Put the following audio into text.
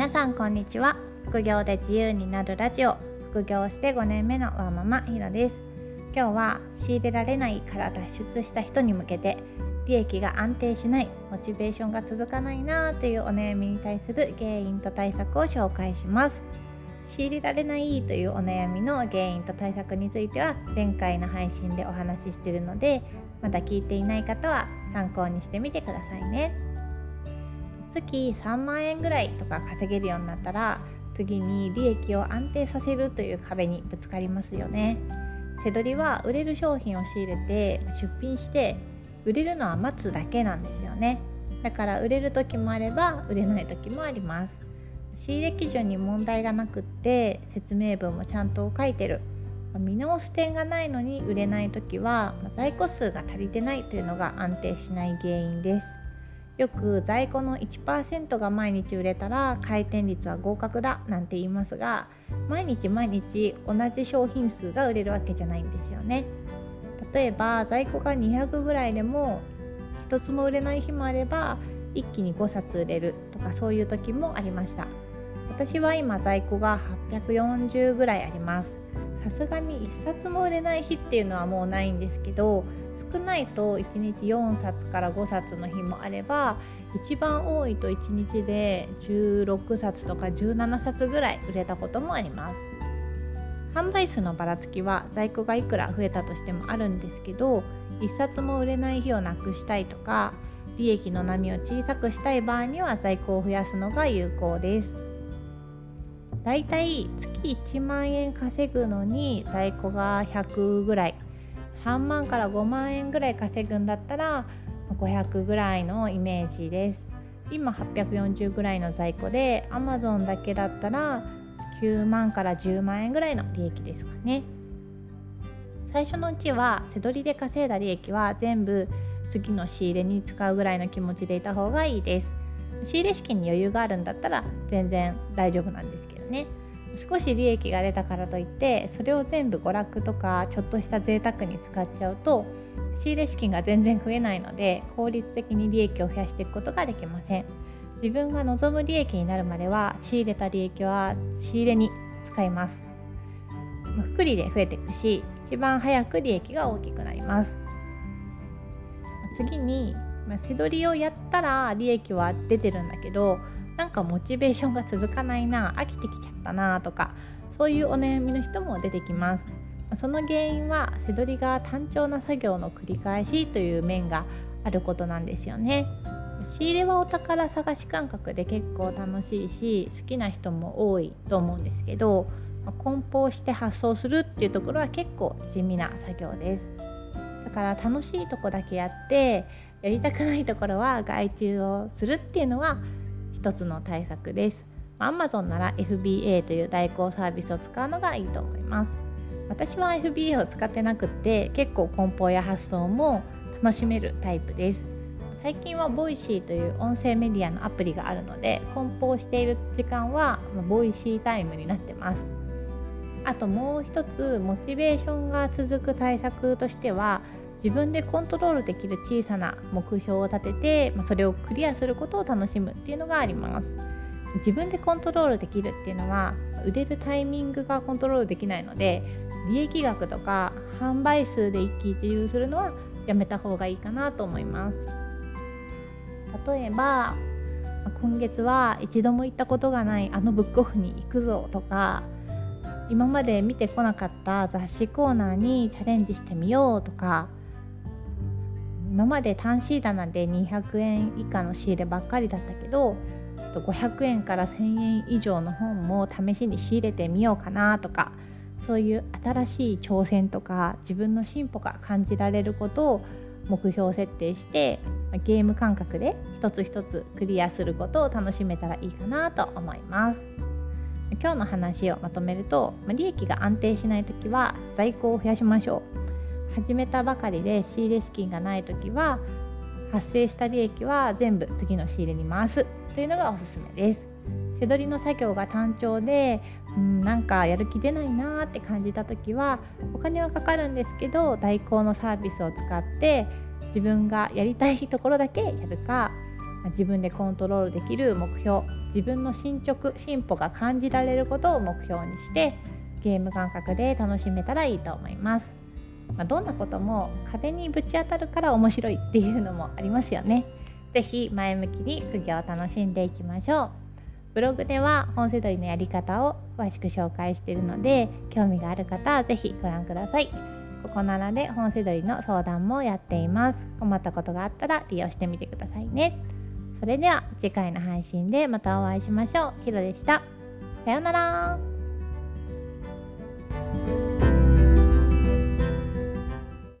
皆さんこんにちは。副業で自由になるラジオ。副業して5年目のワーママひろです。今日は仕入れられないから脱出した人に向けて利益が安定しないモチベーションが続かないなというお悩みに対する原因と対策を紹介します。仕入れられないというお悩みの原因と対策については前回の配信でお話ししているのでまだ聞いていない方は参考にしてみてくださいね。月3万円ぐらいとか稼げるようになったら次に利益を安定させるという壁にぶつかりますよね。背取りは売れる商品を仕入れて出品して売れるのは待つだけなんですよね。だから売れる時もあれば売れない時もあります。仕入れ基準に問題がなくって説明文もちゃんと書いてる見直す点がないのに売れない時は在庫数が足りてないというのが安定しない原因ですよく在庫の1%が毎日売れたら回転率は合格だなんて言いますが毎日毎日同じ商品数が売れるわけじゃないんですよね。例えば在庫が200ぐらいでも1つも売れない日もあれば一気に5冊売れるとかそういう時もありました。私は今在庫が840ぐらいあります。さすがに1冊も売れない日っていうのはもうないんですけど少ないと1日4冊から5冊の日もあれば一番多いと1日で16冊とか17冊ぐらい売れたこともあります。販売数のばらつきは在庫がいくら増えたとしてもあるんですけど1冊も売れない日をなくしたいとか利益の波を小さくしたい場合には在庫を増やすのが有効です。だいたい月1万円稼ぐのに在庫が100ぐらい3万から5万円ぐらい稼ぐんだったら500ぐらいのイメージです。今840ぐらいの在庫で Amazon だけだったら9万から10万円ぐらいの利益ですかね。最初のうちは背取りで稼いだ利益は全部次の仕入れに使うぐらいの気持ちでいた方がいいです。仕入れ資金に余裕があるんだったら全然大丈夫なんですけどね。少し利益が出たからといってそれを全部娯楽とかちょっとした贅沢に使っちゃうと仕入れ資金が全然増えないので効率的に利益を増やしていくことができません。自分が望む利益になるまでは仕入れた利益は仕入れに使います。福利で増えていくし一番早く利益が大きくなります。次に、まあ、背取りをやったら利益は出てるんだけどなんかモチベーションが続かないな飽きてきちゃったなとかそういうお悩みの人も出てきます。その原因は背取りが単調な作業の繰り返しという面があることなんですよね。仕入れはお宝探し感覚で結構楽しいし好きな人も多いと思うんですけど梱包して発送するっていうところは結構地味な作業です。だから楽しいとこだけやってやりたくないところは外注をするっていうのは一つの対策です。Amazon なら FBA という代行サービスを使うのがいいと思います。私は FBA を使ってなくて結構梱包や発送も楽しめるタイプです。最近は voicy という音声メディアのアプリがあるので梱包している時間は voicy タイムになってます。あともう一つモチベーションが続く対策としては自分でコントロールできる小さな目標を立てて、まあ、それをクリアすることを楽しむっていうのがあります。自分でコントロールできるっていうのは売れるタイミングがコントロールできないので利益額とか販売数で一喜一憂するのはやめた方がいいかなと思います。例えば今月は一度も行ったことがないあのブックオフに行くぞとか今まで見てこなかった雑誌コーナーにチャレンジしてみようとか今まで単シー棚で200円以下の仕入ればっかりだったけど500円から1000円以上の本も試しに仕入れてみようかなとかそういう新しい挑戦とか自分の進歩が感じられることを目標設定してゲーム感覚で一つ一つクリアすることを楽しめたらいいかなと思います。今日の話をまとめると利益が安定しない時は在庫を増やしましょう。始めたばかりで仕入れ資金がない時は発生した利益は全部次の仕入れに回すというのがおすすめです背取りの作業が単調でうんなんかやる気出ないなーって感じた時はお金はかかるんですけど代行のサービスを使って自分がやりたいところだけやるか自分でコントロールできる目標自分の進捗進歩が感じられることを目標にしてゲーム感覚で楽しめたらいいと思います。まあ、どんなことも壁にぶち当たるから面白いっていうのもありますよね。是非前向きに副業を楽しんでいきましょう。ブログでは本セドリのやり方を詳しく紹介しているので興味がある方は是非ご覧ください。ここならで本セドリの相談もやっています。困ったことがあったら利用してみてくださいね。それでは次回の配信でまたお会いしましょう。ひろでした。さようなら。